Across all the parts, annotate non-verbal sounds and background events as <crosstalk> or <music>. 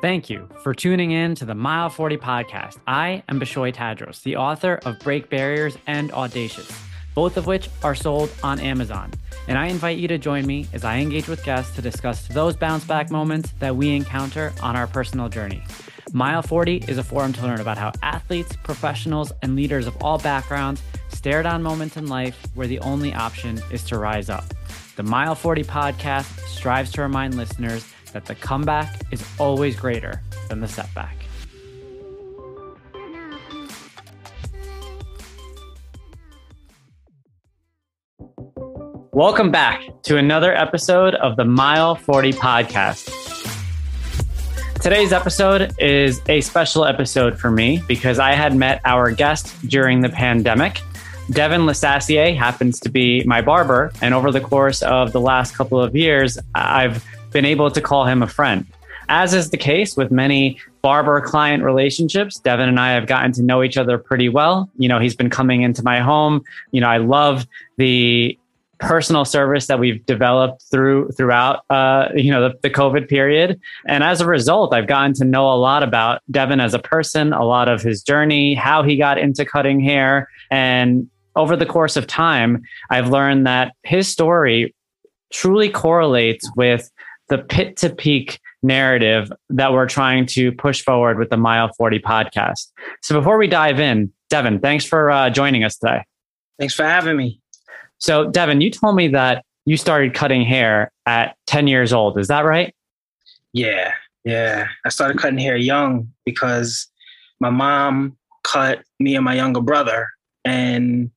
Thank you for tuning in to the Mile 40 podcast. I am Bishoy Tadros, the author of Break Barriers and Audacious, both of which are sold on Amazon. And I invite you to join me as I engage with guests to discuss those bounce back moments that we encounter on our personal journey. Mile 40 is a forum to learn about how athletes, professionals, and leaders of all backgrounds stare down moments in life where the only option is to rise up. The Mile 40 podcast strives to remind listeners that the comeback is always greater than the setback. Welcome back to another episode of the Mile 40 podcast. Today's episode is a special episode for me because I had met our guest during the pandemic. Devin LeSassier happens to be my barber, and over the course of the last couple of years, I've been able to call him a friend. As is the case with many barber client relationships, Devin and I have gotten to know each other pretty well. You know, he's been coming into my home. You know, I love the personal service that we've developed through throughout uh, you know the, the, COVID period, and as a result, I've gotten to know a lot about Devin as a person, a lot of his journey, how he got into cutting hair, and over the course of time, I've learned that his story truly correlates with the pit to peak narrative that we're trying to push forward with the Mile 40 podcast. So before we dive in, Devin, thanks for uh, joining us today. Thanks for having me. So, Devin, you told me that you started cutting hair at 10 years old. Is that right? Yeah, yeah. I started cutting hair young because my mom cut me and my younger brother. And,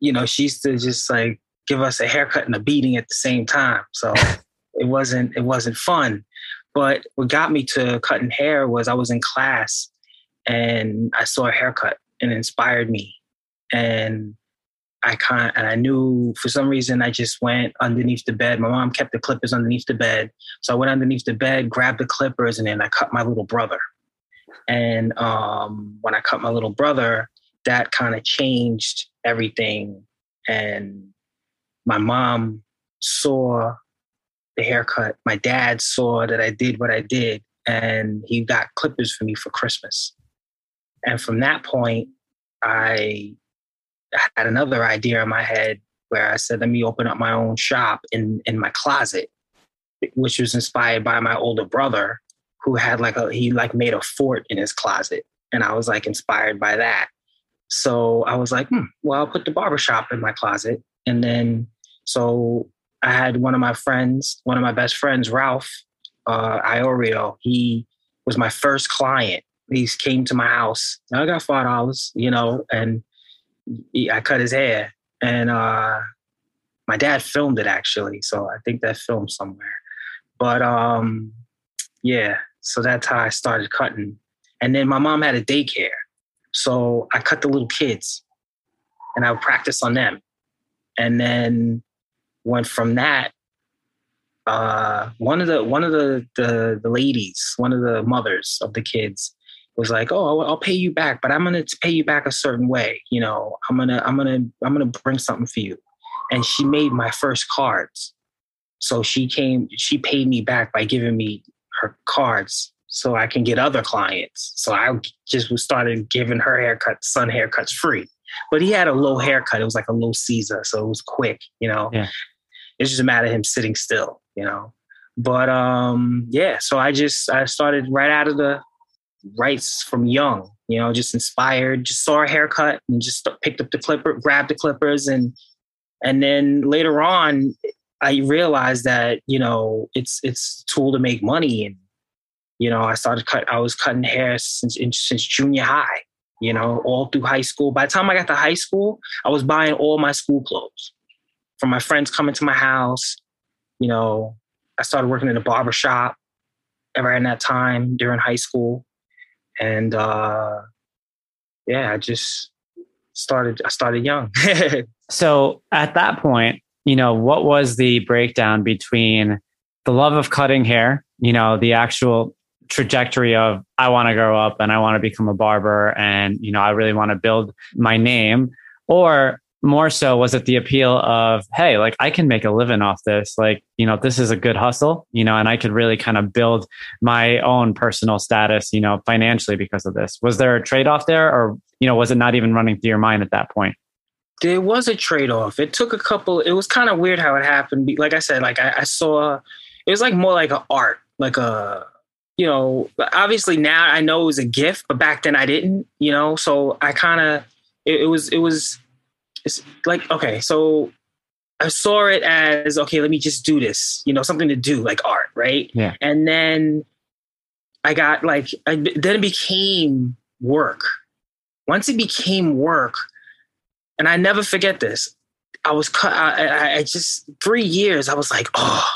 you know, she used to just like give us a haircut and a beating at the same time. So <laughs> it wasn't it wasn't fun. But what got me to cutting hair was I was in class and I saw a haircut and it inspired me. And I kind and I knew for some reason I just went underneath the bed. My mom kept the clippers underneath the bed. So I went underneath the bed, grabbed the clippers, and then I cut my little brother. And um, when I cut my little brother, that kind of changed everything. And my mom saw the haircut. My dad saw that I did what I did and he got clippers for me for Christmas. And from that point, I had another idea in my head where I said, let me open up my own shop in, in my closet, which was inspired by my older brother who had like a, he like made a fort in his closet. And I was like inspired by that. So I was like, hmm, well, I'll put the barbershop in my closet. And then, so I had one of my friends, one of my best friends, Ralph uh, Iorio. He was my first client. He came to my house. I got five dollars, you know, and he, I cut his hair. And uh, my dad filmed it actually, so I think that filmed somewhere. But um, yeah, so that's how I started cutting. And then my mom had a daycare, so I cut the little kids, and I would practice on them. And then went from that. Uh, one of the one of the, the the ladies, one of the mothers of the kids, was like, "Oh, I'll pay you back, but I'm gonna pay you back a certain way. You know, I'm gonna I'm gonna I'm gonna bring something for you." And she made my first cards. So she came, she paid me back by giving me her cards so I can get other clients. So I just started giving her haircuts, son haircuts free. But he had a low haircut. It was like a low Caesar, so it was quick, you know. Yeah. It's just a matter of him sitting still, you know. But um, yeah, so I just I started right out of the rights from young, you know, just inspired, just saw a haircut and just picked up the clipper, grabbed the clippers, and and then later on, I realized that you know it's it's a tool to make money, and you know I started cut. I was cutting hair since since junior high, you know, all through high school. By the time I got to high school, I was buying all my school clothes from my friends coming to my house. You know, I started working in a barber shop around that time during high school. And uh, yeah, I just started I started young. <laughs> so at that point, you know, what was the breakdown between the love of cutting hair, you know, the actual trajectory of I want to grow up and I want to become a barber and you know I really want to build my name. Or more so was it the appeal of hey like i can make a living off this. Like you know this is a good hustle you know and i could really kind of build my own personal status you know financially because of this. Was there a trade-off there or you know was it not even running through your mind at that point? There was a trade-off. It took a couple it was kind of weird how it happened. Like i said like i, I saw it was like more like an art like a you know obviously now i know it was a gift but back then i didn't you know so i kind of it, it was it was it's like okay, so I saw it as okay, let me just do this, you know, something to do like art, right? Yeah. And then I got like, I, then it became work. Once it became work, and I never forget this. I was cut. I, I just three years. I was like, oh,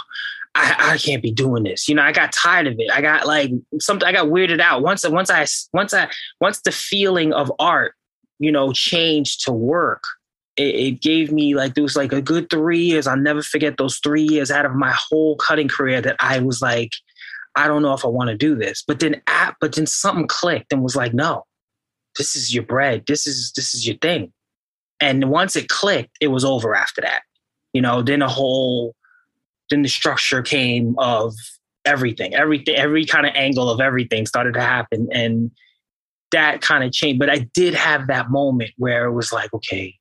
I, I can't be doing this. You know, I got tired of it. I got like something. I got weirded out. Once, once I, once I, once the feeling of art, you know, changed to work it, it, gave me like there was like a good three years. I'll never forget those three years out of my whole cutting career that I was like, I don't know if I want to do this. But then at, but then something clicked and was like, no, this is your bread. This is this is your thing. And once it clicked, it was over after that. You know, then a whole then the structure came of everything, everything, every kind of angle of everything started to happen. And that kind of changed. But I did have that moment where it was like, okay,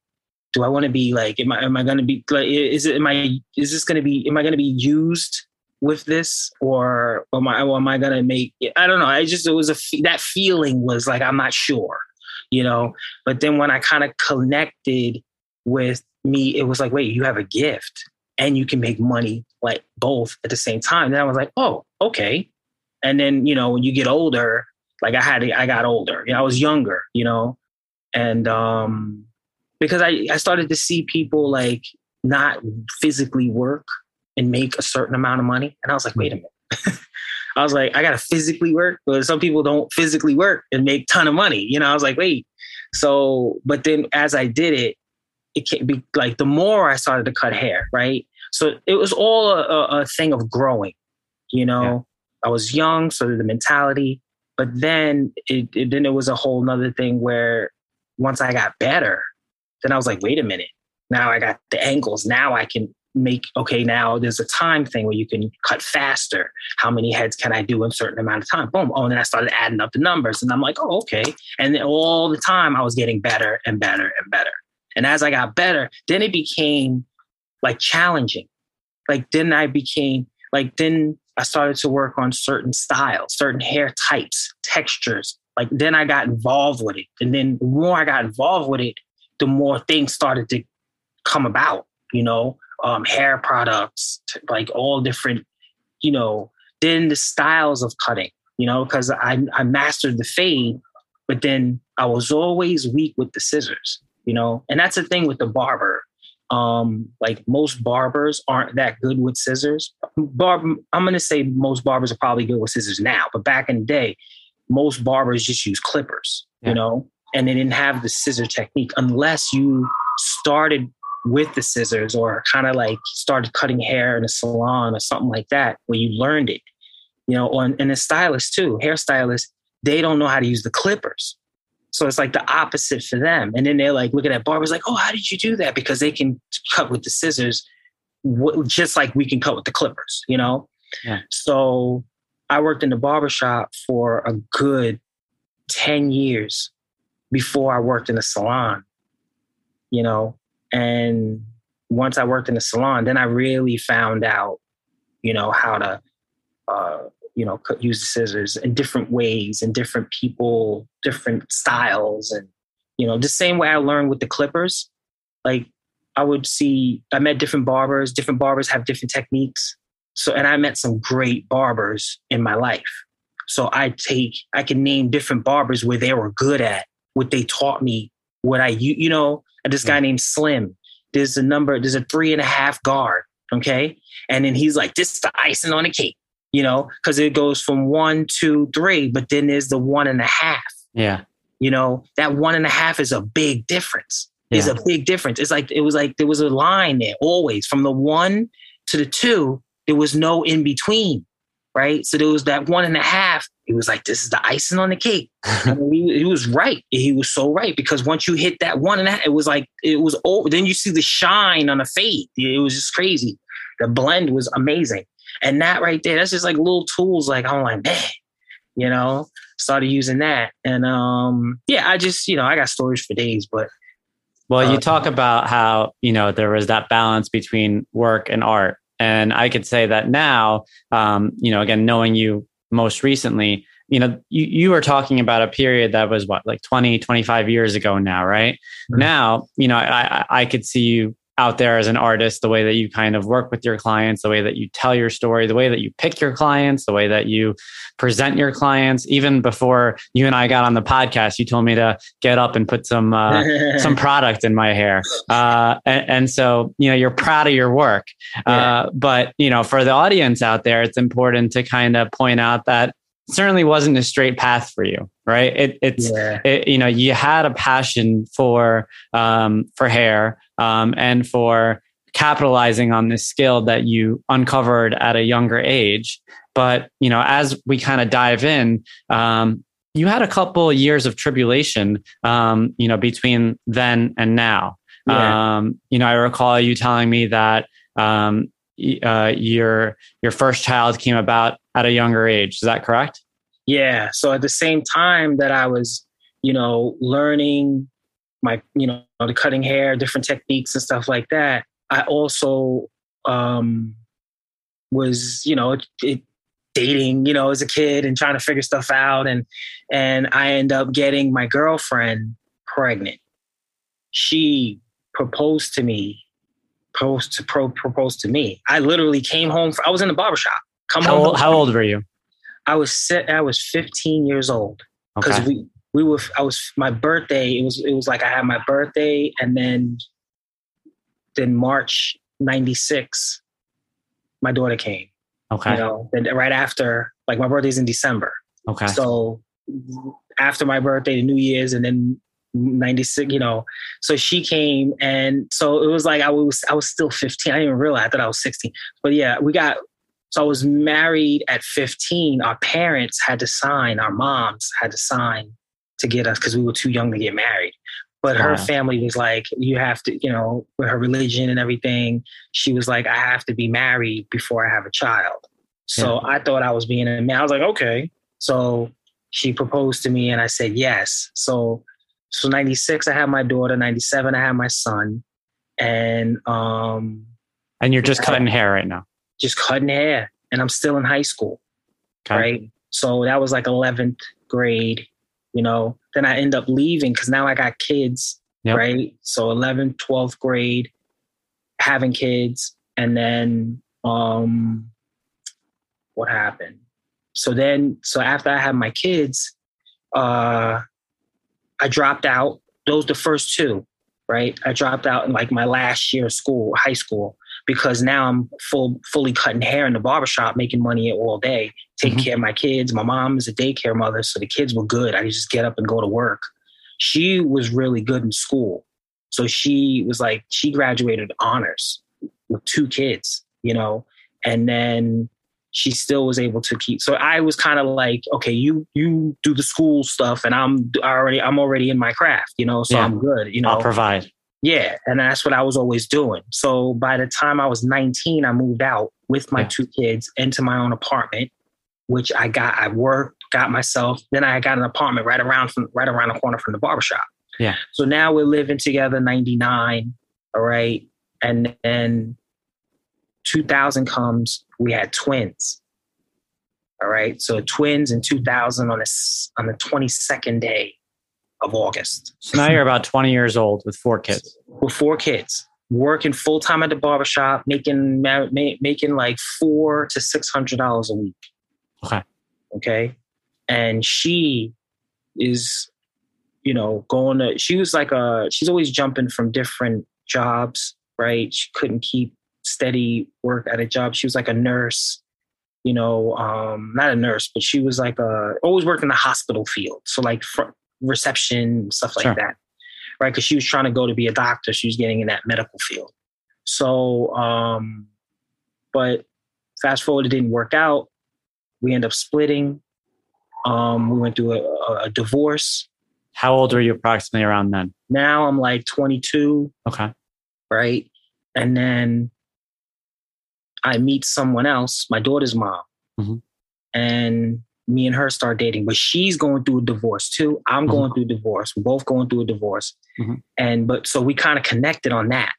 do I want to be like, am I, am I going to be like, is it, am I, is this going to be, am I going to be used with this or am I, or am I going to make, I don't know. I just, it was a, that feeling was like, I'm not sure, you know, but then when I kind of connected with me, it was like, wait, you have a gift and you can make money like both at the same time. Then I was like, oh, okay. And then, you know, when you get older, like I had, I got older, you know, I was younger, you know, and, um, because I, I started to see people like not physically work and make a certain amount of money. And I was like, wait a minute. <laughs> I was like, I gotta physically work, but some people don't physically work and make ton of money. You know, I was like, wait. So, but then as I did it, it can be like the more I started to cut hair, right? So it was all a, a thing of growing. You know, yeah. I was young, so the mentality. But then it, it then it was a whole nother thing where once I got better, then I was like, wait a minute. Now I got the angles. Now I can make, okay, now there's a time thing where you can cut faster. How many heads can I do in a certain amount of time? Boom. Oh, and then I started adding up the numbers and I'm like, oh, okay. And then all the time I was getting better and better and better. And as I got better, then it became like challenging. Like then I became like, then I started to work on certain styles, certain hair types, textures. Like then I got involved with it. And then the more I got involved with it, the more things started to come about, you know, um, hair products, like all different, you know, then the styles of cutting, you know, because I, I mastered the fade, but then I was always weak with the scissors, you know, and that's the thing with the barber. Um, like most barbers aren't that good with scissors. Barb, I'm gonna say most barbers are probably good with scissors now, but back in the day, most barbers just use clippers, yeah. you know, and they didn't have the scissor technique unless you started with the scissors or kind of like started cutting hair in a salon or something like that where you learned it you know and, and the stylist too hairstylists they don't know how to use the clippers so it's like the opposite for them. And then they're like looking at barbers like oh how did you do that? Because they can cut with the scissors just like we can cut with the clippers you know? Yeah. so i worked in the barbershop for a good 10 years before I worked in a salon, you know, and once I worked in a salon, then I really found out, you know, how to, uh, you know, use the scissors in different ways and different people, different styles. And, you know, the same way I learned with the clippers, like I would see, I met different barbers, different barbers have different techniques. So, and I met some great barbers in my life. So I take, I can name different barbers where they were good at what they taught me, what I, you, you know, this guy mm. named Slim. There's a number, there's a three and a half guard. Okay. And then he's like, this is the icing on the cake, you know, because it goes from one, two, three, but then there's the one and a half. Yeah. You know, that one and a half is a big difference. Yeah. Is a big difference. It's like it was like there was a line there always from the one to the two. There was no in between. right? So there was that one and a half. It was like, "This is the icing on the cake." <laughs> he, he, was right. He was so right because once you hit that one and a half, it was like it was over. Then you see the shine on the fade. It was just crazy. The blend was amazing, and that right there, that's just like little tools. Like I'm like, man, you know, started using that, and um, yeah, I just you know, I got stories for days, but. Well, you uh, talk about how you know there was that balance between work and art, and I could say that now, um, you know, again, knowing you most recently, you know, you, you were talking about a period that was what, like 20, 25 years ago now, right? Mm-hmm. Now, you know, I, I could see you out there as an artist, the way that you kind of work with your clients, the way that you tell your story, the way that you pick your clients, the way that you present your clients. Even before you and I got on the podcast, you told me to get up and put some uh, <laughs> some product in my hair, uh, and, and, so you know you're proud of your work. Yeah. Uh, but you know, for the audience out there, it's important to kind of point out that certainly wasn't a straight path for you right it, it's yeah. it, you know you had a passion for um, for hair um, and for capitalizing on this skill that you uncovered at a younger age but you know as we kind of dive in um, you had a couple of years of tribulation um, you know between then and now yeah. Um, you know i recall you telling me that um, uh, your your first child came about at a younger age. Is that correct? Yeah. So at the same time that I was, you know, learning my, you know, the cutting hair, different techniques and stuff like that, I also um, was, you know, it, dating, you know, as a kid and trying to figure stuff out, and and I end up getting my girlfriend pregnant. She proposed to me proposed to pro proposed to me. I literally came home. For, I was in the barbershop. Come how home. Old, how old were you? I was set. I was 15 years old because okay. we we were. I was my birthday. It was it was like I had my birthday and then then March '96, my daughter came. Okay. You know, then right after, like my birthday's in December. Okay. So after my birthday, the New Year's, and then 96 you know. So she came and so it was like i was i was still 15 i didn't even realize that i was 16 but yeah we got so i was married at 15 our parents had to sign our moms had to sign to get us because we were too young to get married. But her family was like you have to you know with her religion and everything she was like i have to be married before i have a child. So yeah. i thought i was being a man. I was like okay. So she proposed to me and i said yes. So so 96 i had my daughter. 97 i had my son. And um and you're just cutting hair right now? Just cutting hair. And i'm still in high school okay. right? So that was like 11th grade you know? Then i end up leaving because now i got kids yep. right? So 11th 12th grade having kids. And then um what happened? So then so after i had my kids uh I dropped out. Those the first two, right? I dropped out in like my last year of school, high school, because now I'm full fully cutting hair in the barbershop, making money all day, taking mm-hmm. care of my kids. My mom is a daycare mother, so the kids were good. I could just get up and go to work. She was really good in school. So she was like, she graduated honors with two kids, you know, and then she still was able to keep so i was kind of like okay you you do the school stuff and i'm I already i'm already in my craft you know so yeah. i'm good you know? i'll provide. Yeah and that's what i was always doing. So by the time i was 19 i moved out with my yeah. two kids into my own apartment which i got i worked got myself then i got an apartment right around from right around the corner from the barbershop. Yeah. So now we're living together 99 all right? And then 2000 comes, we had twins. All right. So twins in 2000 on, this on the 22nd day of August. So now you're about 20 years old with four kids. With four kids, working full time at the barbershop, making making like four to six hundred dollars a week. Okay. Okay. And she is, you know, going to. She was like a. She's always jumping from different jobs. Right. She couldn't keep steady work at a job. She was like a nurse, you know, um, not a nurse, but she was like a always worked in the hospital field. So like reception stuff like sure. that, right? Because she was trying to go to be a doctor. She was getting in that medical field. So, um, but fast forward, it didn't work out. We end up splitting. Um, we went through a, a divorce. How old were you approximately around then? Now I'm like 22, Okay. right? And then I meet someone else, my daughter's mom, Mhm. and me and her start dating. But she's going through a divorce too. I'm Mhm. going through a divorce. We're both going through a divorce, Mhm. and but so we kind of connected on that.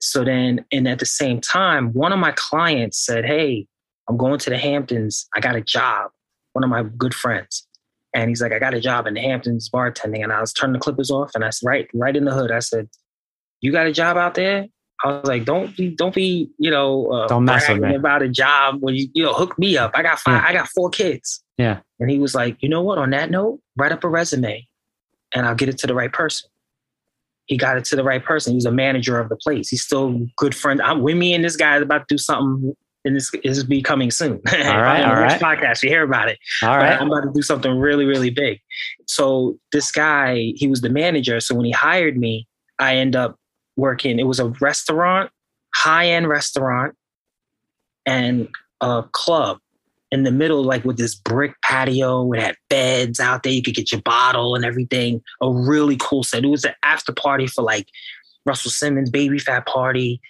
So then, and at the same time, one of my clients said, "Hey, I'm going to the Hamptons. I got a job." One of my good friends. And he's like, I got a job in the Hamptons bartending. And I was turning the clippers off and I said, right, right in the hood. I said, You got a job out there? I was like, don't be, don't be, you know, uh, Don't mess with me. about a job when you, you know, hook me up. I got five, Yeah. I got four kids. Yeah. And he was like, you know what? On that note, write up a resume and I'll get it to the right person. He got it to the right person. He's a manager of the place. He's still good friend. I'm with me and this guy is about to do something and this is be coming soon. <laughs> All right, all right. Podcast, you hear about it. All But right. I'm about to do something really, really big. So this guy, he was the manager. So when he hired me, I end up working. It was a restaurant, high end restaurant, and a club in the middle, like with this brick patio. It had beds out there. You could get your bottle and everything. A really cool set. It was an after party for like Russell Simmons' Baby Phat party,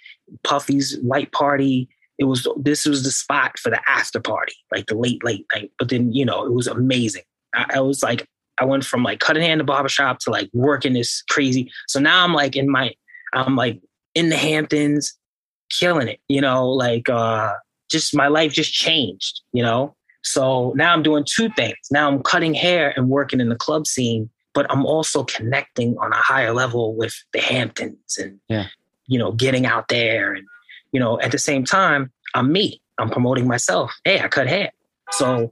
Puffy's white party. It was this was the spot for the after party, like the late late night. But then you know it was amazing. I, I was like, I went from like cutting in the barbershop to like working this crazy. So now I'm like in my, I'm like in the Hamptons, killing it. You know, like uh just my life just changed. You know, so now I'm doing two things. Now I'm cutting hair and working in the club scene, but I'm also connecting on a higher level with the Hamptons and Yeah. you know getting out there and you know at the same time I'm me. I'm promoting myself. Hey, I cut hair. So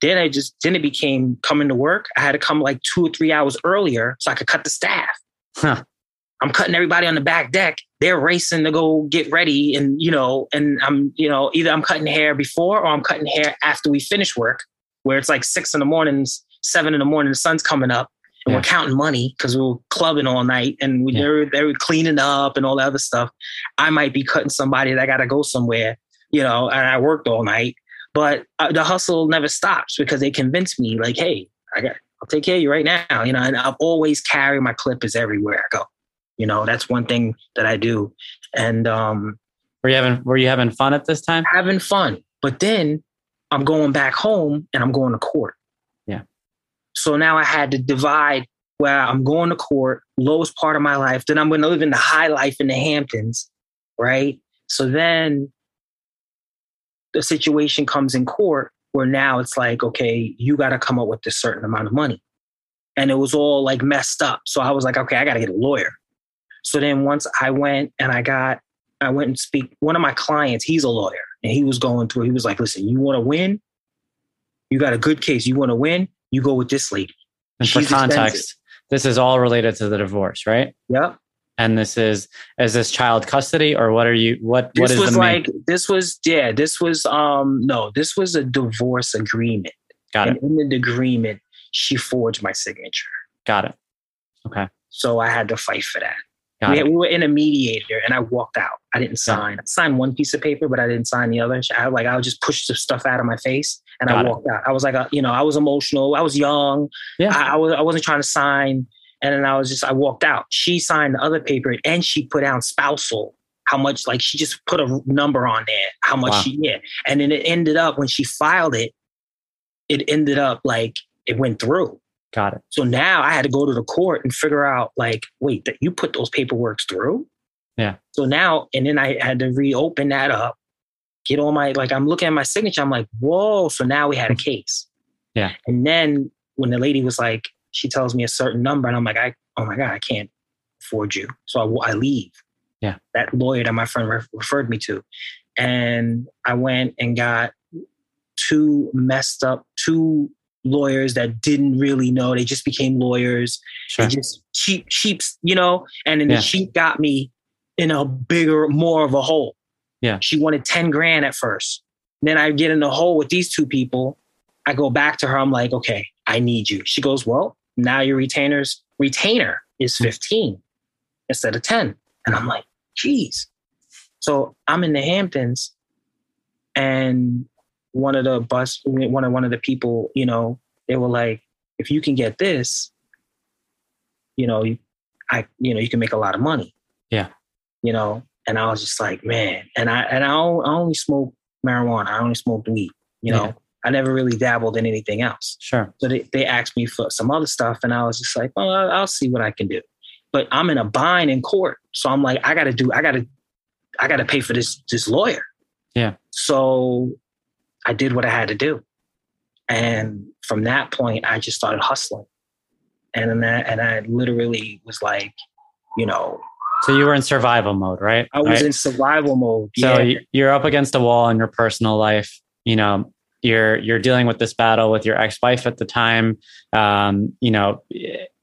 then I just then it became coming to work. I had to come like two or three hours earlier so I could cut the staff. Huh. I'm cutting everybody on the back deck. They're racing to go get ready, and you know, and I'm you know either I'm cutting hair before or I'm cutting hair after we finish work, where it's like six in the morning, seven in the morning, the sun's coming up, and Yeah. we're counting money because we were clubbing all night, and we, Yeah. they, were, they were cleaning up and all that other stuff. I might be cutting somebody that got to go somewhere, you know, and I worked all night, but uh, the hustle never stops because they convinced me, like, hey, I got, I'll take care of you right now, you know, and I've always carry my clippers everywhere I go. You know, that's one thing that I do, and um, Were you having Were you having fun at this time? having fun. But then I'm going back home and I'm going to court. Yeah. So now I had to divide where I'm going to court, lowest part of my life. Then I'm going to live in the high life in the Hamptons, right? So then the situation comes in court where now it's like, okay, you got to come up with a certain amount of money. And it was all like messed up. So I was like, okay, I got to get a lawyer. So then once I went and I got, I went and speak. One of my clients, he's a lawyer, and he was going through. He was like, "Listen, you want to win? You got a good case. You want to win? You go with this lady. And for context, expensive. this is all related to the divorce, right? Yep. And this is is this child custody or what are you what what This is was the main like this was yeah. This was um no. This was a divorce agreement, got it. and in the agreement, she forged my signature. Got it. Okay. So I had to fight for that. Got we, it. we were in a mediator and I walked out. I didn't sign. I signed one piece of paper, but I didn't sign the other. I like I would just push the stuff out of my face and Got I it. walked out. I was like, uh, you know, I was emotional. I was young. Yeah. I, I was I wasn't trying to sign. And then I was just I walked out. She signed the other paper and she put down spousal. How much like she just put a number on there. How much Wow. she yeah. And then it ended up when she filed it, it ended up like it went through. Got it. So now I had to go to the court and figure out, like, wait, that you put those paperworks through? Yeah. So now, and then I had to reopen that up, get all my, like, I'm looking at my signature. I'm like, whoa. So now we had a hmm. case. Yeah. And then when the lady was like, she tells me a certain number, and I'm like, I, oh my God, I can't afford you. So I, I leave. Yeah. That lawyer that my friend ref- referred me to. And I went and got two messed up, two lawyers that didn't really know. They just became lawyers. Sure. They just cheap, cheaps, you know. And then Yeah. the cheap got me in a bigger, more of a hole. Yeah. She wanted 10 grand at first. Then I get in the hole with these two people. I go back to her. I'm like, okay, I need you. She goes, well, now your retainer's retainer is Hmm. 15 instead of 10. And I'm like, geez. So I'm in the Hamptons and one of the bus, one of one of the people, you know, they were like, if you can get this, you know, I, you know, you can make a lot of money. Yeah. You know, and I was just like, man, and I and I, only smoke marijuana. I only smoked weed. You know, yeah. I never really dabbled in anything else. Sure. So they, they asked me for some other stuff, and I was just like, well, I'll, I'll see what I can do. But I'm in a bind in court, so I'm like, I got to do, I got to, I got to pay for this this lawyer. Yeah. So I did what I had to do, and from that point, I just started hustling, and then that, and I literally was like, you know, so you were in survival mode, right? I was right? in survival mode. So yeah. you're up against a wall in your personal life. You know, you're you're dealing with this battle with your ex-wife at the time. Um, you know,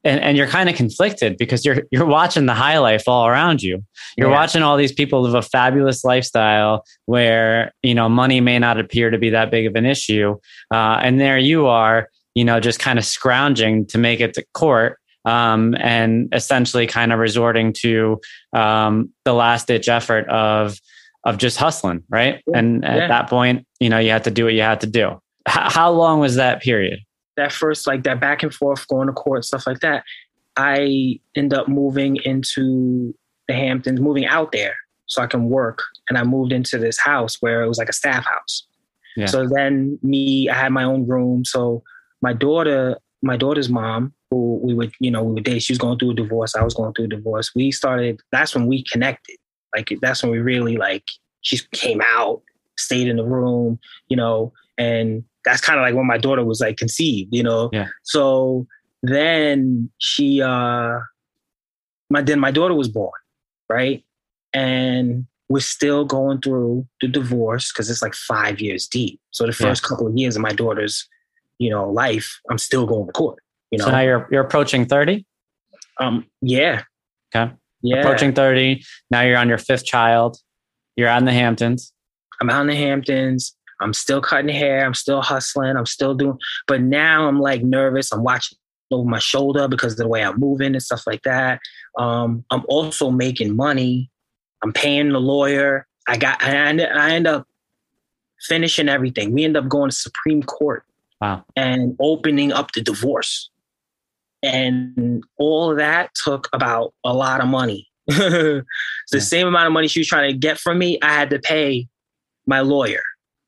and, and you're kind of conflicted because you're you're watching the high life all around you. You're yeah. watching all these people live a fabulous lifestyle where you know money may not appear to be that big of an issue, uh, and there you are, you know, just kind of scrounging to make it to court um, and essentially kind of resorting to um, the last ditch effort of of just hustling, right? Yeah. And at yeah. that point, you know, you had to do what you had to do. H- how long was that period? That first, like that back and forth, going to court, stuff like that. I end up moving into the Hamptons, moving out there so I can work. And I moved into this house where it was like a staff house. Yeah. So then me, I had my own room. So my daughter, my daughter's mom, who we would, you know, we would date. She was going through a divorce. I was going through a divorce. We started, that's when we connected. Like, that's when we really, like, she came out, stayed in the room, you know, and that's kind of like when my daughter was like conceived, you know? Yeah. So then she, uh, my, then my daughter was born, right? And we're still going through the divorce because it's like five years deep. So the first yeah. couple of years of my daughter's, you know, life, I'm still going to court. You know, so now you're you're approaching thirty. Um. Yeah. Okay. Yeah. Approaching thirty. Now you're on your fifth child. You're out in the Hamptons. I'm out in the Hamptons. I'm still cutting hair. I'm still hustling. I'm still doing. But now I'm like nervous. I'm watching over my shoulder because of the way I'm moving and stuff like that. Um, I'm also making money. I'm paying the lawyer. I got. I, I end up finishing everything. We end up going to Supreme Court. Wow. And opening up the divorce and all of that took about a lot of money. <laughs> the yeah. same amount of money she was trying to get from me, I had to pay my lawyer.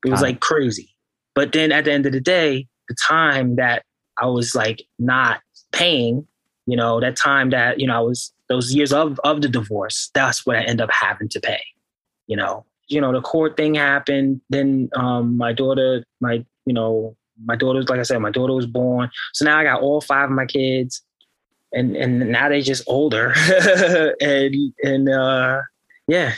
It was like crazy. But then at the end of the day, the time that I was like not paying, you know, that time that, you know, I was those years of of the divorce, that's what I end up having to pay. You know. You know, the court thing happened. Then um my daughter, my, you know, my daughter's like I said, my daughter was born. So now I got all five of my kids, and and now they just older, <laughs> and and uh, yeah.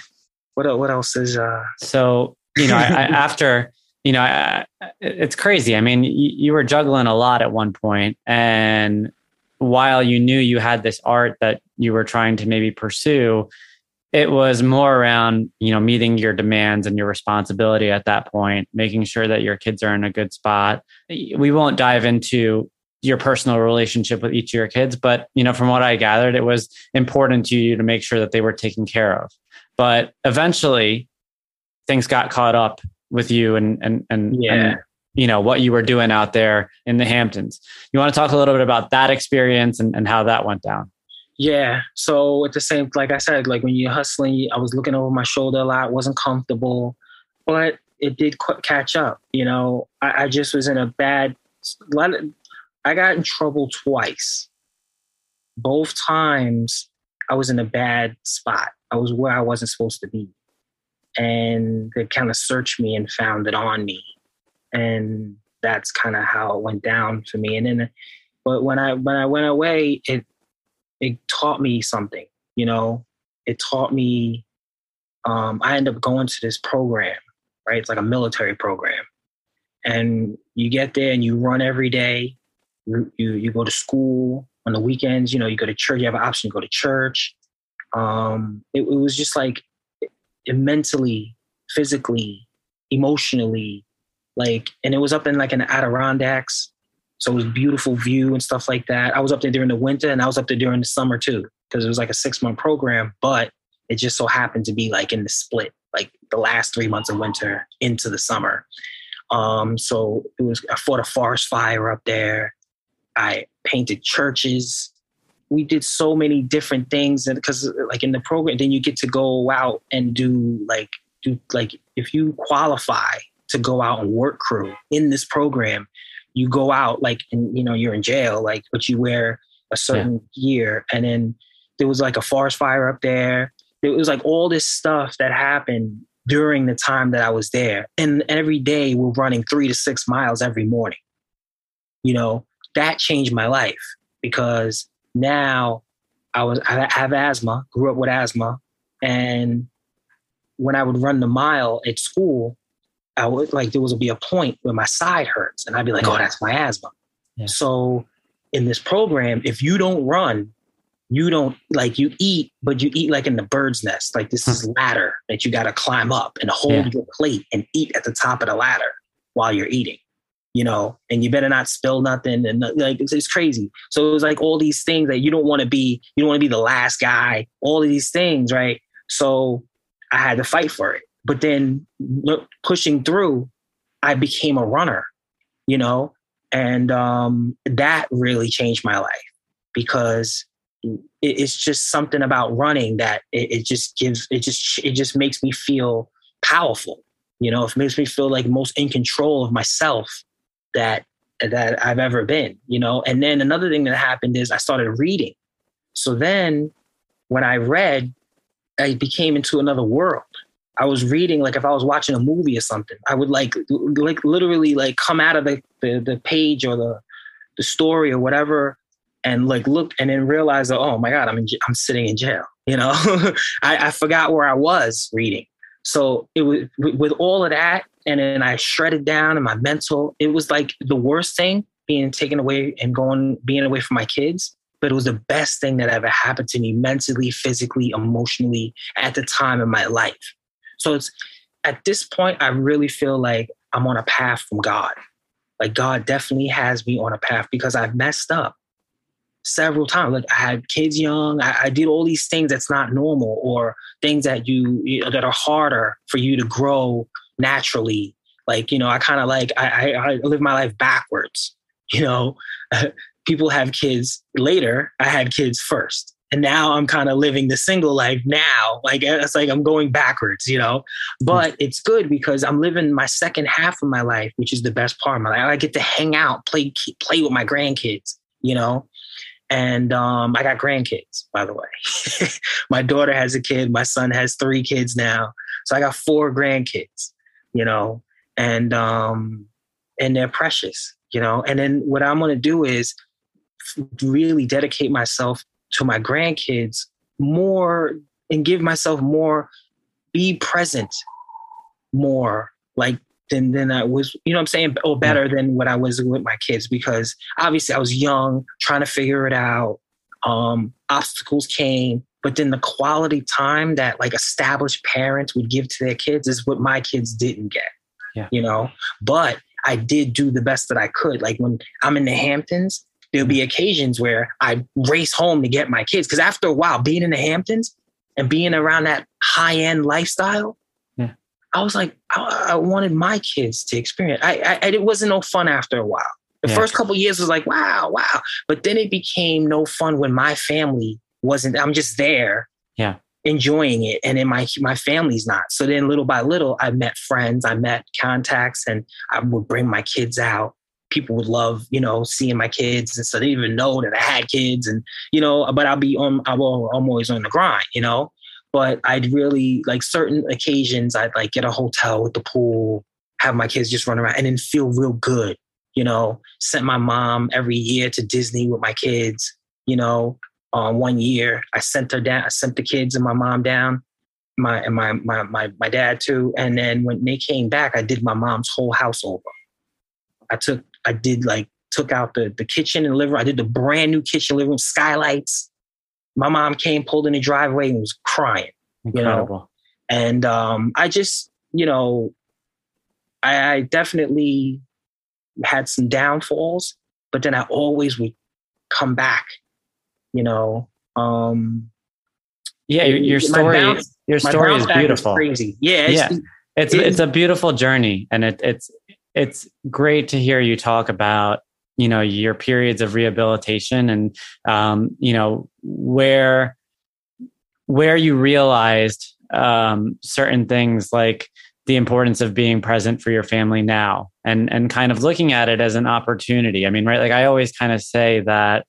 What what else is uh? So you know, I, I, <laughs> after you know, I, it's crazy. I mean, you, you were juggling a lot at one point, and while you knew you had this art that you were trying to maybe pursue, it was more around you know meeting your demands and your responsibility at that point making sure that your kids are in a good spot we won't dive into your personal relationship with each of your kids but you know from what i gathered it was important to you to make sure that they were taken care of but eventually things got caught up with you and and and, yeah. and you know what you were doing out there in the hamptons you want to talk a little bit about that experience and, and how that went down yeah. So at the same, like I said, like when you're hustling, I was looking over my shoulder a lot, wasn't comfortable, but it did catch up. You know, I, I just was in a bad. I got in trouble twice. Both times, I was in a bad spot. I was where I wasn't supposed to be, and they kind of searched me and found it on me, and that's kind of how it went down for me. And then, but when I when I went away, it it taught me something, you know, it taught me, um, I ended up going to this program, right? It's like a military program. And you get there and you run every day. You, you, go to school on the weekends, you know, you go to church, you have an option to go to church. Um, it, it was just like mentally, physically, emotionally, like, and it was up in like an Adirondacks so it was beautiful view and stuff like that. I was up there during the winter and I was up there during the summer too, because it was like a six month program, but it just so happened to be like in the split, like the last three months of winter into the summer. Um, so it was I fought a forest fire up there. I painted churches. We did so many different things, and because like in the program, then you get to go out and do like do like if you qualify to go out and work crew in this program, you go out like and you know you're in jail, like but you wear a certain yeah. gear, and then there was like a forest fire up there. It was like all this stuff that happened during the time that I was there. And every day we're running three to six miles every morning. You know, that changed my life because now I was I have asthma, grew up with asthma, and when I would run the mile at school, I would like there was be a point where my side hurts, and I'd be like, "Oh, that's my asthma." Yeah. So in this program, if you don't run, you don't like you eat, but you eat like in the bird's nest. Like this is hmm. ladder that you got to climb up and hold yeah. your plate and eat at the top of the ladder while you're eating. You know, and you better not spill nothing. And like it's, it's crazy. So it was like all these things that you don't want to be. You don't want to be the last guy. All of these things, right? So I had to fight for it. But then pushing through, I became a runner. You know, and um, that really changed my life because it's just something about running that it, it, just gives it just it just makes me feel powerful you know it makes me feel like most in control of myself that that i've ever been you know? And then another thing that happened is i started reading. So then when i read i became into another world. I was reading like if i was watching a movie or something i would like like literally like come out of the the, the page or the the story or whatever and like look and then realize that oh my god i'm in, i'm sitting in jail you know? <laughs> I, I forgot where i was reading. So it was with all of that and then i shredded down and my mental it was like the worst thing being taken away and going being away from my kids but it was the best thing that ever happened to me mentally physically emotionally at the time in my life so it's at this point i really feel like i'm on a path from god like god definitely has me on a path because i've messed up several times. Like I had kids young. I, I, did all these things that's not normal, or things that you, you that are harder for you to grow naturally. Like you know, I kind of like I, I, I live my life backwards. <laughs> You know, <laughs> people have kids later. I had kids first. And now I'm kind of living the single life now. Like it's like I'm going backwards, you know. But it's good because I'm living my second half of my life, which is the best part of my life. I get to hang out, play play with my grandkids, you know and um, I got grandkids, by the way. <laughs> my daughter has a kid. My son has three kids now, so I got four grandkids. You know, and um, and they're precious. You know, and then what I'm going to do is really dedicate myself to my grandkids more and give myself more, be present more. Like than than I was, you know I'm saying, or better than what I was with my kids because obviously I was young, trying to figure it out. Um, obstacles came, but then the quality time that like established parents would give to their kids is what my kids didn't get. Yeah. You know, but I did do the best that I could. Like when I'm in the Hamptons, there'll be occasions where I race home to get my kids because after a while, being in the Hamptons and being around that high end lifestyle, I was like, I, I wanted my kids to experience. I, I, it wasn't no fun after a while. The yeah. first couple years was like, wow, wow, but then it became no fun when my family wasn't. I'm just there, yeah, enjoying it, and then my my family's not. So then, little by little, I met friends, I met contacts, and I would bring my kids out. People would love, you know, seeing my kids, and so they didn't even know that I had kids, and you know. But I'll be on. I will. I'm always on the grind, you know but I'd really like certain occasions I'd like get a hotel with the pool, have my kids just run around and then feel real good. You know, sent my mom every year to Disney with my kids. You know, um, one year I sent her down, I sent the kids and my mom down, my and my my my my dad too. And then when they came back, I did my mom's whole house over. I took I did like took out the the kitchen and living room. I did the brand new kitchen living room skylights my mom came, pulled in the driveway, and was crying. Incredible. You know, and um, I just, you know, I, I definitely had some downfalls, but then I always would come back. You know, um, yeah, your, your story, bounce, your story is beautiful. Is crazy. Yeah, it's, yeah. It's it's a beautiful journey, and it, it's it's great to hear you talk about you know your periods of rehabilitation and um, you know where where you realized um, certain things like the importance of being present for your family now and and kind of looking at it as an opportunity i mean right like i always kind of say that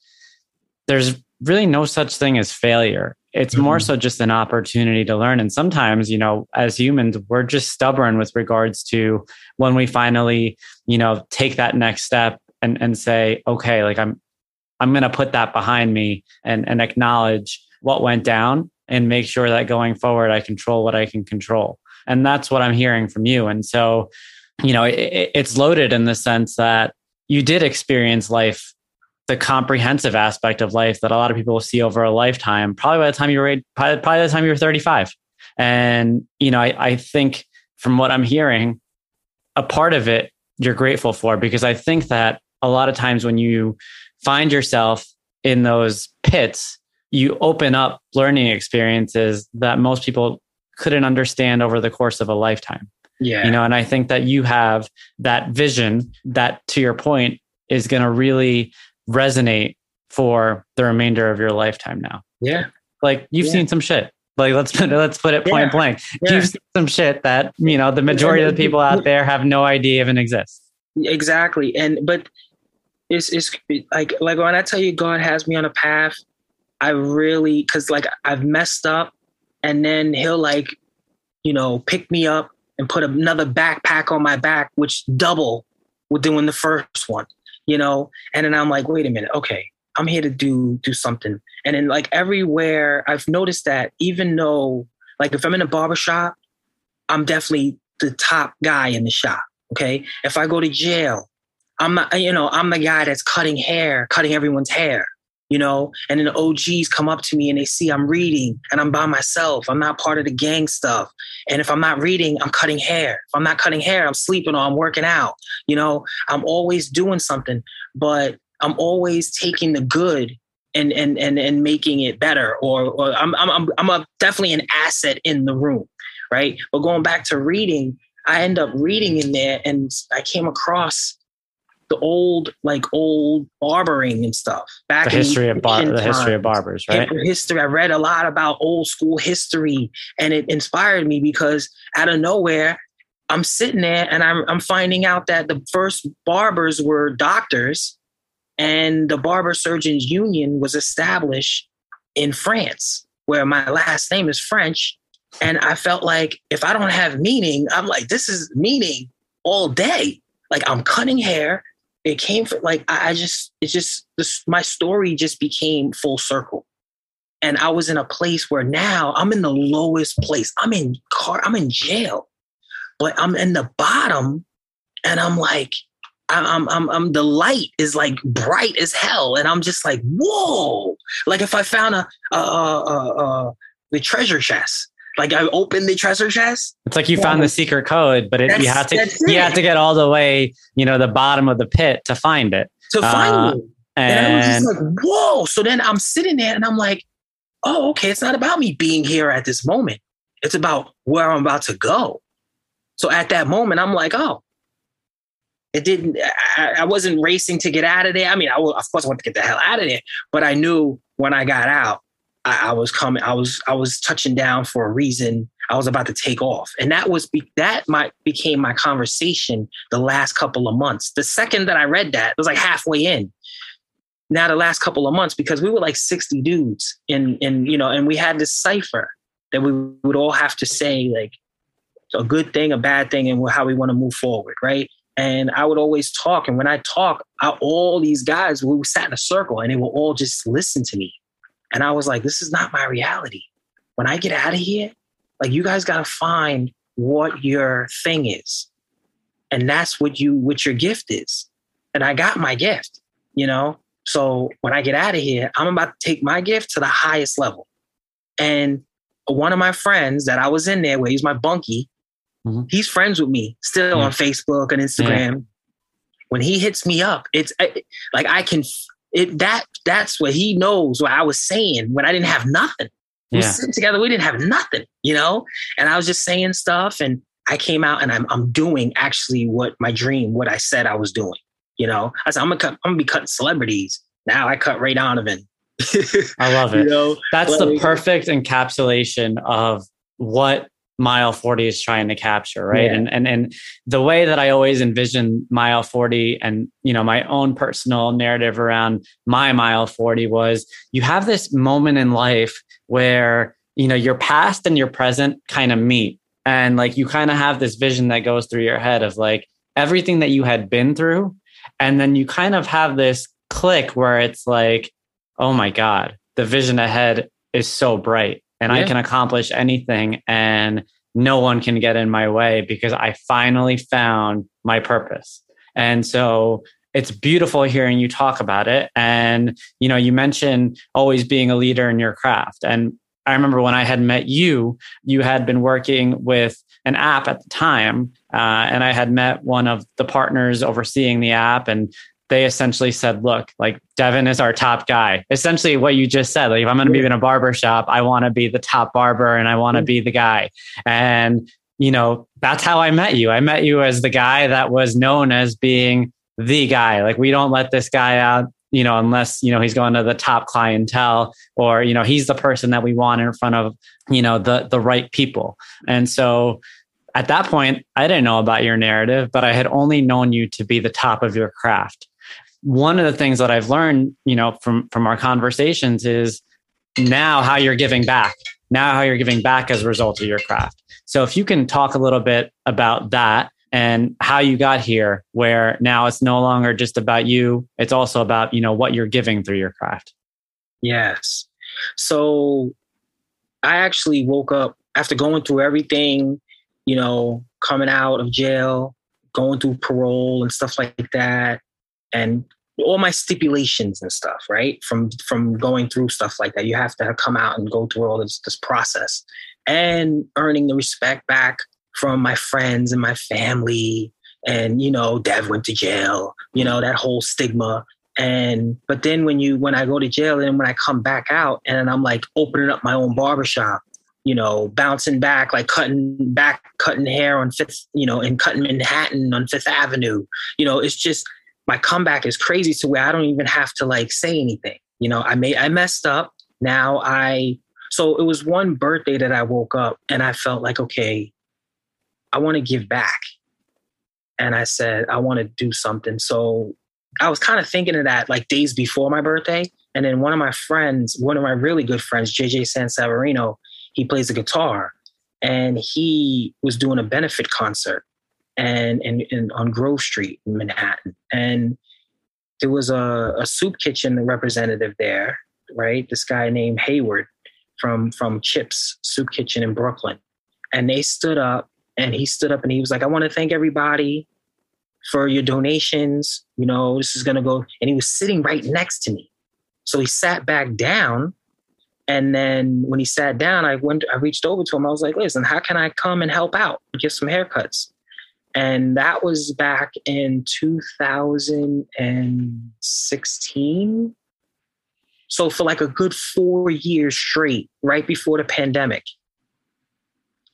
there's really no such thing as failure. It's mm-hmm. more so just an opportunity to learn. And sometimes you know as humans we're just stubborn with regards to when we finally you know take that next step and and say okay like i'm i'm going to put that behind me and and acknowledge what went down and make sure that going forward i control what i can control. And that's what i'm hearing from you. And so you know it, it's loaded in the sense that you did experience life the comprehensive aspect of life that a lot of people see over a lifetime probably by the time you were probably, probably by the time you were 35 and you know I, I think from what i'm hearing a part of it you're grateful for because i think that a lot of times when you find yourself in those pits you open up learning experiences that most people couldn't understand over the course of a lifetime. Yeah. You know, and I think that you have that vision that to your point is going to really resonate for the remainder of your lifetime now. Yeah. Like you've yeah. seen some shit. Like let's put let's put it point yeah. blank. Yeah. You've seen some shit that, you know, the majority of the people out there have no idea even exists. Exactly. And but it's it's like like when I tell you God has me on a path, I really cuz like I've messed up and then he'll like, you know, pick me up and put another backpack on my back, which double with doing the first one, you know. And then I'm like, wait a minute, okay, I'm here to do do something. And then like everywhere, I've noticed that even though like if I'm in a barbershop, I'm definitely the top guy in the shop. Okay. If I go to jail, I'm not, you know, I'm the guy that's cutting hair, cutting everyone's hair you know, and then the OGs come up to me and they see I'm reading and I'm by myself. I'm not part of the gang stuff. And if I'm not reading, I'm cutting hair. If I'm not cutting hair, I'm sleeping or I'm working out. You know, I'm always doing something, but I'm always taking the good and and and and making it better. Or or I'm I'm I'm a, definitely an asset in the room, right? But going back to reading, I end up reading in there and I came across the old like old barbering and stuff back the history of bar- the history of barbers right? History i read a lot about old school history and it inspired me because out of nowhere i'm sitting there and i'm, I'm finding out that the first barbers were doctors and the barber surgeons union was established in france where my last name is french. And i felt like if i don't have meaning i'm like this is meaning all day. Like i'm cutting hair it came from like I, just it's just this my story just became full circle. And I was in a place where now I'm in the lowest place. I'm in car, I'm in jail, but I'm in the bottom, and I'm like, I'm, I'm, I'm, the light is like bright as hell, and I'm just like, whoa! Like if I found a, a, a, a the treasure chest, like I opened the treasure chest. It's like you yeah. found the secret code, but it, you have to you had to get all the way, you know, the bottom of the pit to find it. To find uh, it. And, and I was just like, whoa. So then I'm sitting there and I'm like, oh, okay, it's not about me being here at this moment. It's about where I'm about to go. So at that moment, I'm like, oh, it didn't, I, I wasn't racing to get out of there. I mean, I, of course, I want to get the hell out of there, but I knew when I got out, I, I, was coming. I was I was touching down for a reason. I was about to take off, and that was be, that my became my conversation the last couple of months. The second that I read that, it was like halfway in. Now the last couple of months, because we were like sixty dudes, and and you know, and we had this cipher that we would all have to say like a good thing, a bad thing, and how we want to move forward, right? And I would always talk, and when I talk, I, all these guys we sat in a circle, and they would all just listen to me and I was like, this is not my reality. When I get out of here, like you guys got to find what your thing is. And that's what you what your gift is. And I got my gift, you know? So when I get out of here, I'm about to take my gift to the highest level. And one of my friends that I was in there with, he's my bunkie. Mm-hmm. He's friends with me still yeah. on Facebook and Instagram. Yeah. When he hits me up, it's like I can it that that's what he knows what I was saying when I didn't have nothing. We yeah. sitting together, we didn't have nothing, you know? And I was just saying stuff and I came out and I'm I'm doing actually what my dream, what I said I was doing. You know, I said I'm gonna cut, I'm gonna be cutting celebrities. Now I cut Ray Donovan. <laughs> I love it. You know, That's like, the perfect encapsulation of what mile 40 is trying to capture right? Yeah. and and and the way that i always envision mile 40 and you know my own personal narrative around my mile 40 was you have this moment in life where you know your past and your present kind of meet. And like you kind of have this vision that goes through your head of like everything that you had been through. And then you kind of have this click where it's like oh my god the vision ahead is so bright and yeah. I can accomplish anything and no one can get in my way because I finally found my purpose. And so it's beautiful hearing you talk about it. And, you know, you mentioned always being a leader in your craft. And I remember when I had met you, you had been working with an app at the time. Uh, and I had met one of the partners overseeing the app. And they essentially said, look, like Devin is our top guy. Essentially what you just said, like if I'm going to be in a barber shop, I want to be the top barber and I want to mm. be the guy. And, you know, that's how I met you. I met you as the guy that was known as being the guy. Like we don't let this guy out, you know, unless, you know, he's going to the top clientele or, you know, he's the person that we want in front of, you know, the the right people. And so at that point, I didn't know about your narrative, but I had only known you to be the top of your craft one of the things that I've learned, you know, from from our conversations is now how you're giving back. Now how you're giving back as a result of your craft. So if you can talk a little bit about that and how you got here where now it's no longer just about you, it's also about, you know, what you're giving through your craft. Yes. So I actually woke up after going through everything, you know, coming out of jail, going through parole and stuff like that, and all my stipulations and stuff, right? From from going through stuff like that, you have to come out and go through all this this process and earning the respect back from my friends and my family. And you know, Dev went to jail. You know that whole stigma. And but then when you when I go to jail and when I come back out and I'm like opening up my own barbershop, you know, bouncing back, like cutting back, cutting hair on Fifth, you know, and cutting Manhattan on Fifth Avenue. You know, it's just my comeback is crazy to where I don't even have to like say anything. You know, I made I messed up. Now I so it was one birthday that I woke up and I felt like, okay, I want to give back. And I said, I want to do something. So I was kind of thinking of that like days before my birthday. And then one of my friends, one of my really good friends, JJ Sanseverino, he plays the guitar and he was doing a benefit concert and, and, and on Grove Street in Manhattan. And there was a, a soup kitchen representative there, right? This guy named Hayward from from Chips Soup Kitchen in Brooklyn. And they stood up and he stood up and he was like, I want to thank everybody for your donations. You know, this is gonna go. And he was sitting right next to me. So he sat back down. And then when he sat down, I went, I reached over to him. I was like, listen, how can I come and help out? Give some haircuts. And that was back in 2016. So, for like a good four years straight, right before the pandemic,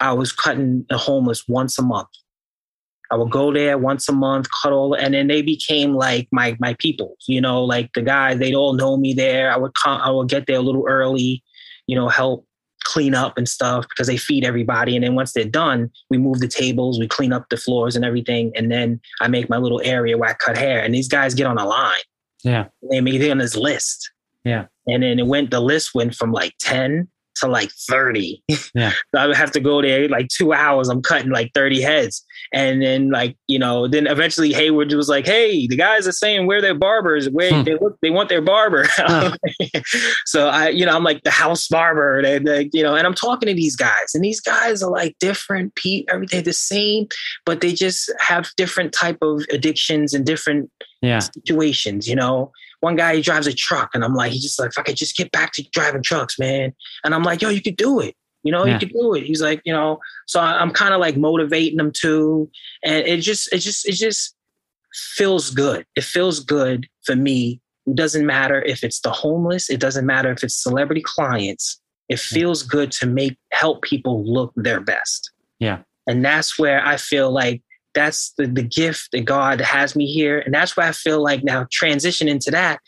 I was cutting the homeless once a month. I would go there once a month, cut all, and then they became like my my people. You know, like the guys, they'd all know me there. I would come, I would get there a little early, you know, help clean up and stuff because they feed everybody. And then once they're done, we move the tables, we clean up the floors and everything. And then I make my little area where I cut hair. And these guys get on a line. Yeah. They make it on this list. Yeah. And then it went, the list went from like 10 to like 30. Yeah. <laughs> so I would have to go there like two hours. I'm cutting like 30 heads. And then like, you know, then eventually Hayward was like, Hey, the guys are saying where their barbers, where hmm. they look, they want their barber. <laughs> so I, you know, I'm like the house barber and they, you know, and I'm talking to these guys and these guys are like different people, everything the same, but they just have different type of addictions and different yeah. situations, you know? One guy he drives a truck and I'm like, he's just like, if I could just get back to driving trucks, man. And I'm like, yo, you could do it. You know, yeah. you could do it. He's like, you know, so I'm kind of like motivating him too. And it just, it just, it just feels good. It feels good for me. It doesn't matter if it's the homeless. It doesn't matter if it's celebrity clients. It feels good to make help people look their best. Yeah. And that's where I feel like that's the, the gift that God has me here. And that's why I feel like now transition into that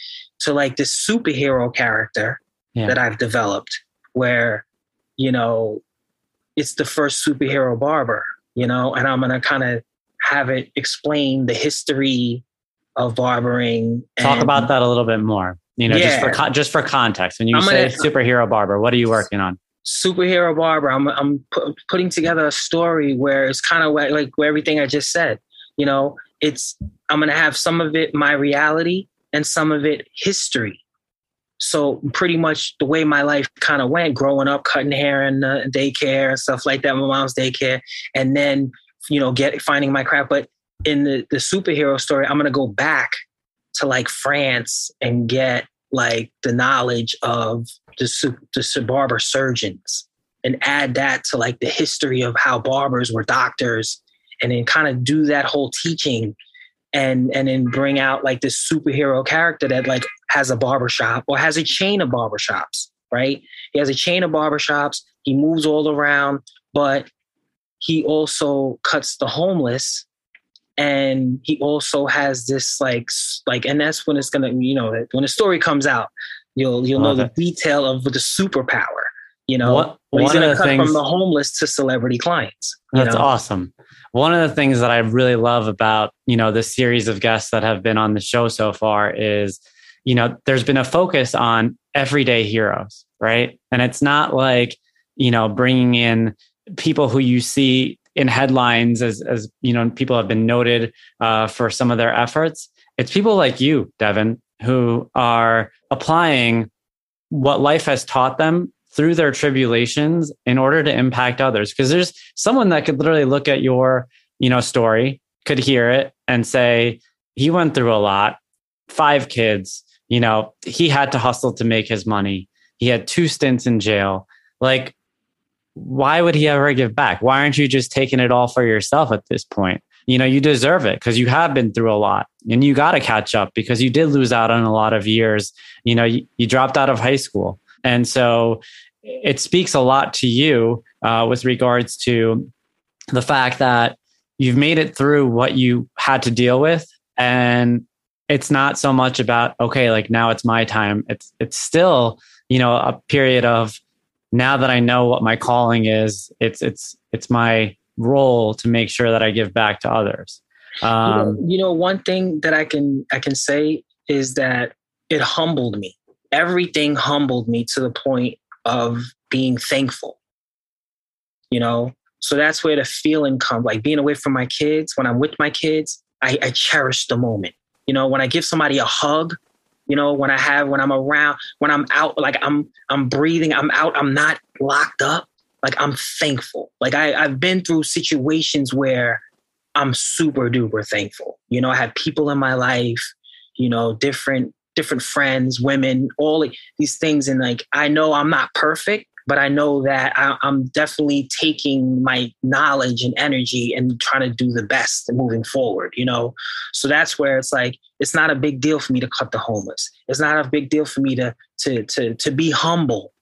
to like this superhero character yeah. that I've developed where, you know, it's the first superhero barber, you know, and I'm going to kind of have it explain the history of barbering. Talk about that a little bit more. You know, yeah. just for just for context, when you I'm say gonna, superhero barber, what are you working on? Superhero barber. I'm I'm pu- putting together a story where it's kind of like, like where everything I just said. You know, it's I'm gonna have some of it my reality and some of it history. So pretty much the way my life kind of went, growing up, cutting hair in uh, daycare and stuff like that, my mom's daycare, and then you know get finding my craft. But in the the superhero story, I'm gonna go back to like France and get like the knowledge of the, the barber surgeons and add that to like the history of how barbers were doctors and then kind of do that whole teaching and and then bring out like this superhero character that like has a barbershop or has a chain of barbershops right? He has a chain of barbershops he moves all around but he also cuts the homeless and he also has this like like and that's when it's gonna you know when the story comes out you'll you'll know the detail of the superpower you know? What, he's gonna cut things, from the homeless to celebrity clients that's know? awesome. One of the things that i really love about you know the series of guests that have been on the show so far is you know there's been a focus on everyday heroes right? And it's not like you know bringing in people who you see in headlines as as you know people have been noted uh, for some of their efforts. It's people like you, Devin, who are applying what life has taught them through their tribulations in order to impact others. Because there's someone that could literally look at your you know story, could hear it, and say he went through a lot, five kids. You know, he had to hustle to make his money. He had two stints in jail. Like why would he ever give back? Why aren't you just taking it all for yourself at this point? You know, you deserve it because you have been through a lot and you got to catch up because you did lose out on a lot of years. You know, you, you dropped out of high school. And so it speaks a lot to you uh, with regards to the fact that you've made it through what you had to deal with. And it's not so much about, okay, like now it's my time. It's, it's still, you know, a period of, now that I know what my calling is, it's it's it's my role to make sure that I give back to others. Um, you, know, um, you know, one thing that I can I can say is that it humbled me. Everything humbled me to the point of being thankful. You know, so that's where the feeling comes. Like being away from my kids. When I'm with my kids, I, I cherish the moment. You know, when I give somebody a hug, you know when i have when i'm around when i'm out like i'm i'm breathing i'm out i'm not locked up. Like i'm thankful. Like I, i've been through situations where i'm super duper thankful. You know i have people in my life you know different different friends women all these things. And like i know i'm not perfect but I know that I, am definitely taking my knowledge and energy and trying to do the best moving forward, you know? So that's where it's like, it's not a big deal for me to cut the homeless. It's not a big deal for me to, to, to, to be humble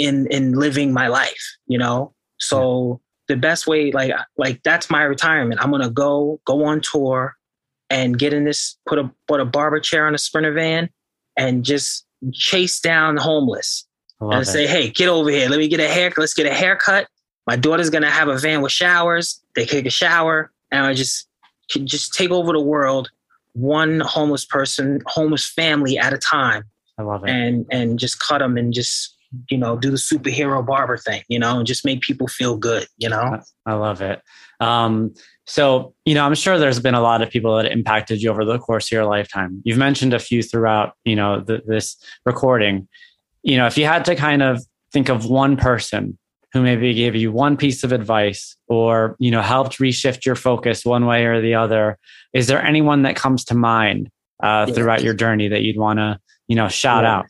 in, in living my life, you know? So the best way, like, like that's my retirement. I'm going to go, go on tour and get in this, put a, put a barber chair on a sprinter van and just chase down homeless and it. say, hey, get over here. Let me get a haircut. Let's get a haircut. My daughter's gonna have a van with showers. They take a shower, and I just just take over the world, one homeless person, homeless family at a time. I love it. And and just cut them and just you know do the superhero barber thing, you know, and just make people feel good, you know. I love it. Um, so you know, I'm sure there's been a lot of people that impacted you over the course of your lifetime. You've mentioned a few throughout, you know, the, this recording you know, if you had to kind of think of one person who maybe gave you one piece of advice or, you know, helped reshift your focus one way or the other, is there anyone that comes to mind uh, yes. throughout your journey that you'd want to, you know, shout yes. out?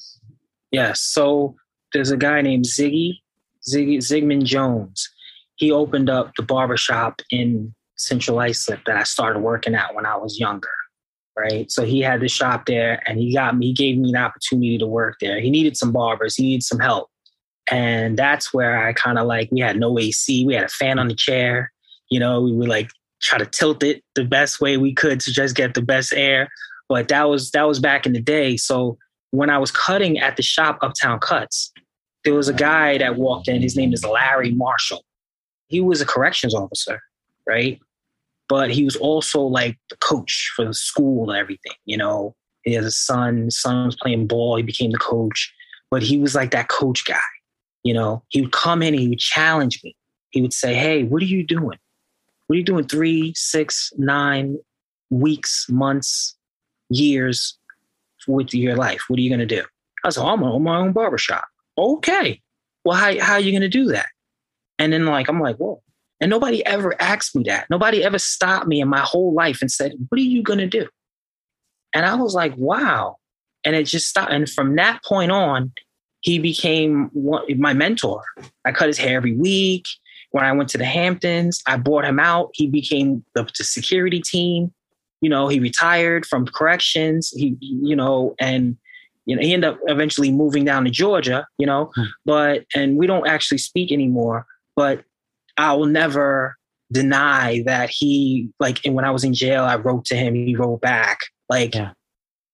Yes. So there's a guy named Ziggy, Ziggy Zigmund Jones. He opened up the barbershop in Central Islip that I started working at when I was younger right? So he had the shop there and he got me, he gave me an opportunity to work there. He needed some barbers, he needed some help. And that's where I kind of like, we had no AC, we had a fan on the chair, You know, we would like try to tilt it the best way we could to just get the best air. But that was that was back in the day. So when I was cutting at the shop Uptown Cuts, there was a guy that walked in. His name is Larry Marshall. He was a corrections officer, right? But he was also like the coach for the school and everything. You know, he has a son. His son was playing ball. He became the coach, but he was like that coach guy. You know, he would come in and he would challenge me. He would say, "Hey, what are you doing? What are you doing? Three, six, nine weeks, months, years with your life? What are you going to do?" I like, "I'm on my own barbershop." Okay, well, how how are you going to do that? And then like I'm like, whoa. And nobody ever asked me that. Nobody ever stopped me in my whole life and said, "What are you going to do?" And I was like, wow. And it just stopped. And from that point on, he became one, my mentor. I cut his hair every week. When I went to the Hamptons, I bought him out. He became the, the security team. You know, he retired from corrections. He, you know, and you know, he ended up eventually moving down to Georgia, you know, hmm. but, and we don't actually speak anymore, but I will never deny that he, like, and when I was in jail, I wrote to him, he wrote back. Like yeah.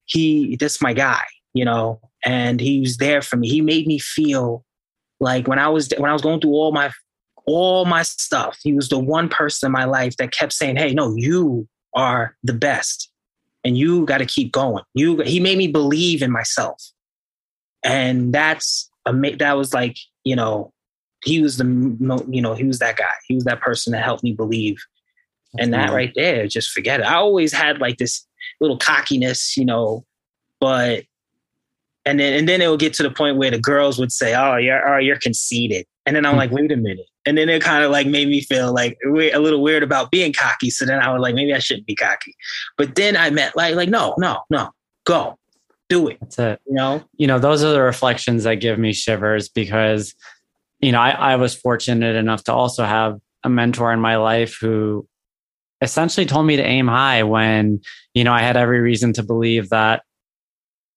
he, this my guy, you know, and he was there for me. He made me feel like when I was when I was going through all my all my stuff, he was the one person in my life that kept saying, "Hey, no, you are the best, and you got to keep going." You, he made me believe in myself, and that's a that was like you know he was the you know he was that guy. He was that person that helped me believe, and that right there, just forget it. I always had like this little cockiness, you know, but and then and then it would get to the point where the girls would say, "Oh, you're oh, you're conceited," and then I'm hmm. like, "Wait a minute," and then it kind of like made me feel like a little weird about being cocky. So then I was like, maybe I shouldn't be cocky. But then I met like like no no no go do it. That's it. You know, you know those are the reflections that give me shivers because you know I, I was fortunate enough to also have a mentor in my life who essentially told me to aim high when you know i had every reason to believe that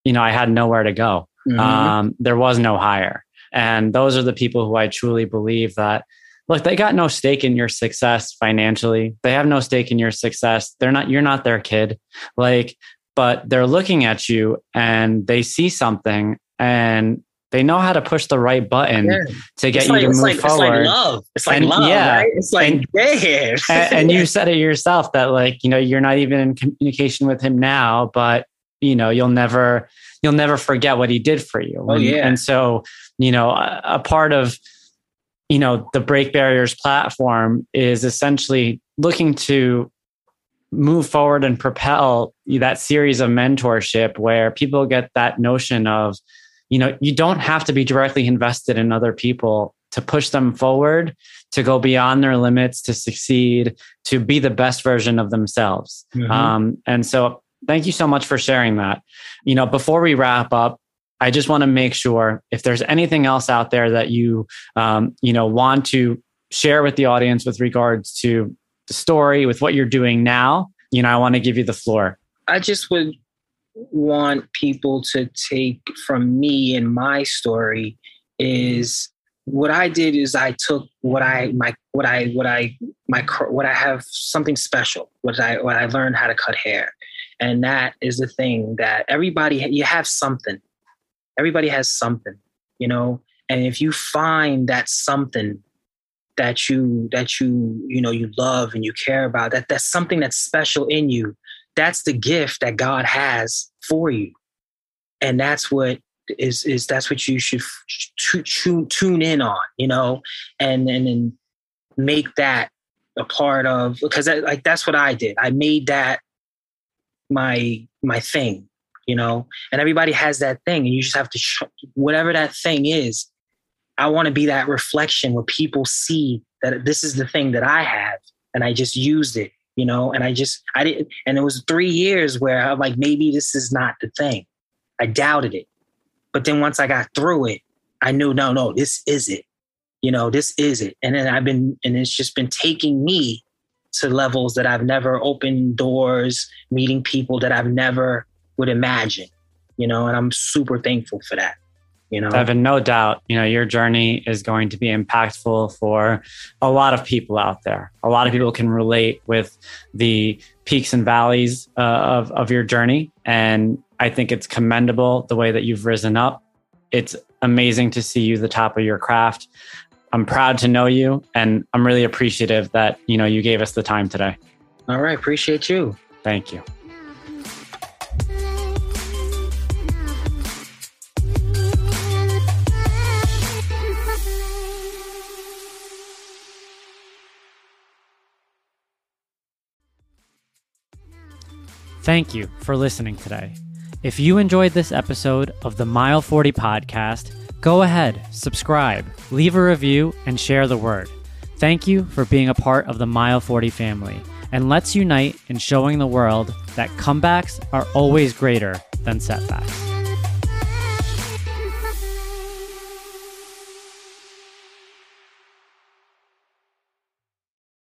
you know i had nowhere to go. Mm-hmm. um, there was no higher. And those are the people who i truly believe that look they got no stake in your success financially. They have no stake in your success. They're not you're not their kid. Like but they're looking at you and they see something and they know how to push the right button yeah. to get it's you like, to move like, forward. It's like love. It's like and, love. Yeah. Right? It's like and, yeah. <laughs> and, and you said it yourself that like you know you're not even in communication with him now, but you know you'll never you'll never forget what he did for you. Oh and, yeah. And so you know a, a part of you know the break barriers platform is essentially looking to move forward and propel that series of mentorship where people get that notion of you know you don't have to be directly invested in other people to push them forward to go beyond their limits to succeed to be the best version of themselves. Mm-hmm. um, and so thank you so much for sharing that. You know before we wrap up i just want to make sure if there's anything else out there that you um, you know want to share with the audience with regards to the story with what you're doing now you know i want to give you the floor. I just would want people to take from me and my story is what I did is I took what I my what I what I my what I have something special what I what I learned how to cut hair. And that is the thing that everybody you have something. Everybody has something you know? And if you find that something that you that you you know you love and you care about that that's something that's special in you that's the gift that God has for you. And that's what is is that's what you should tune in on, you know, and and then make that a part of because that, like that's what I did. I made that my my thing, you know, and everybody has that thing, and you just have to sh- whatever that thing is. I want to be that reflection where people see that this is the thing that I have, and I just used it you know, and I just, I didn't, and it was three years where I'm like, maybe this is not the thing. I doubted it. But then once I got through it, I knew, no, no, this is it. You know, this is it. And then I've been, and it's just been taking me to levels that I've never opened doors, meeting people that I've never would imagine, you know, and I'm super thankful for that You know, Devin, no doubt, you know, your journey is going to be impactful for a lot of people out there. A lot of people can relate with the peaks and valleys uh, of, of your journey. And I think it's commendable the way that you've risen up. It's amazing to see you the top of your craft. I'm proud to know you and I'm really appreciative that, you know, you gave us the time today. All right, appreciate you. Thank you. Thank you for listening today. If you enjoyed this episode of the Mile 40 podcast, go ahead, subscribe, leave a review, and share the word. Thank you for being a part of the Mile 40 family, and let's unite in showing the world that comebacks are always greater than setbacks.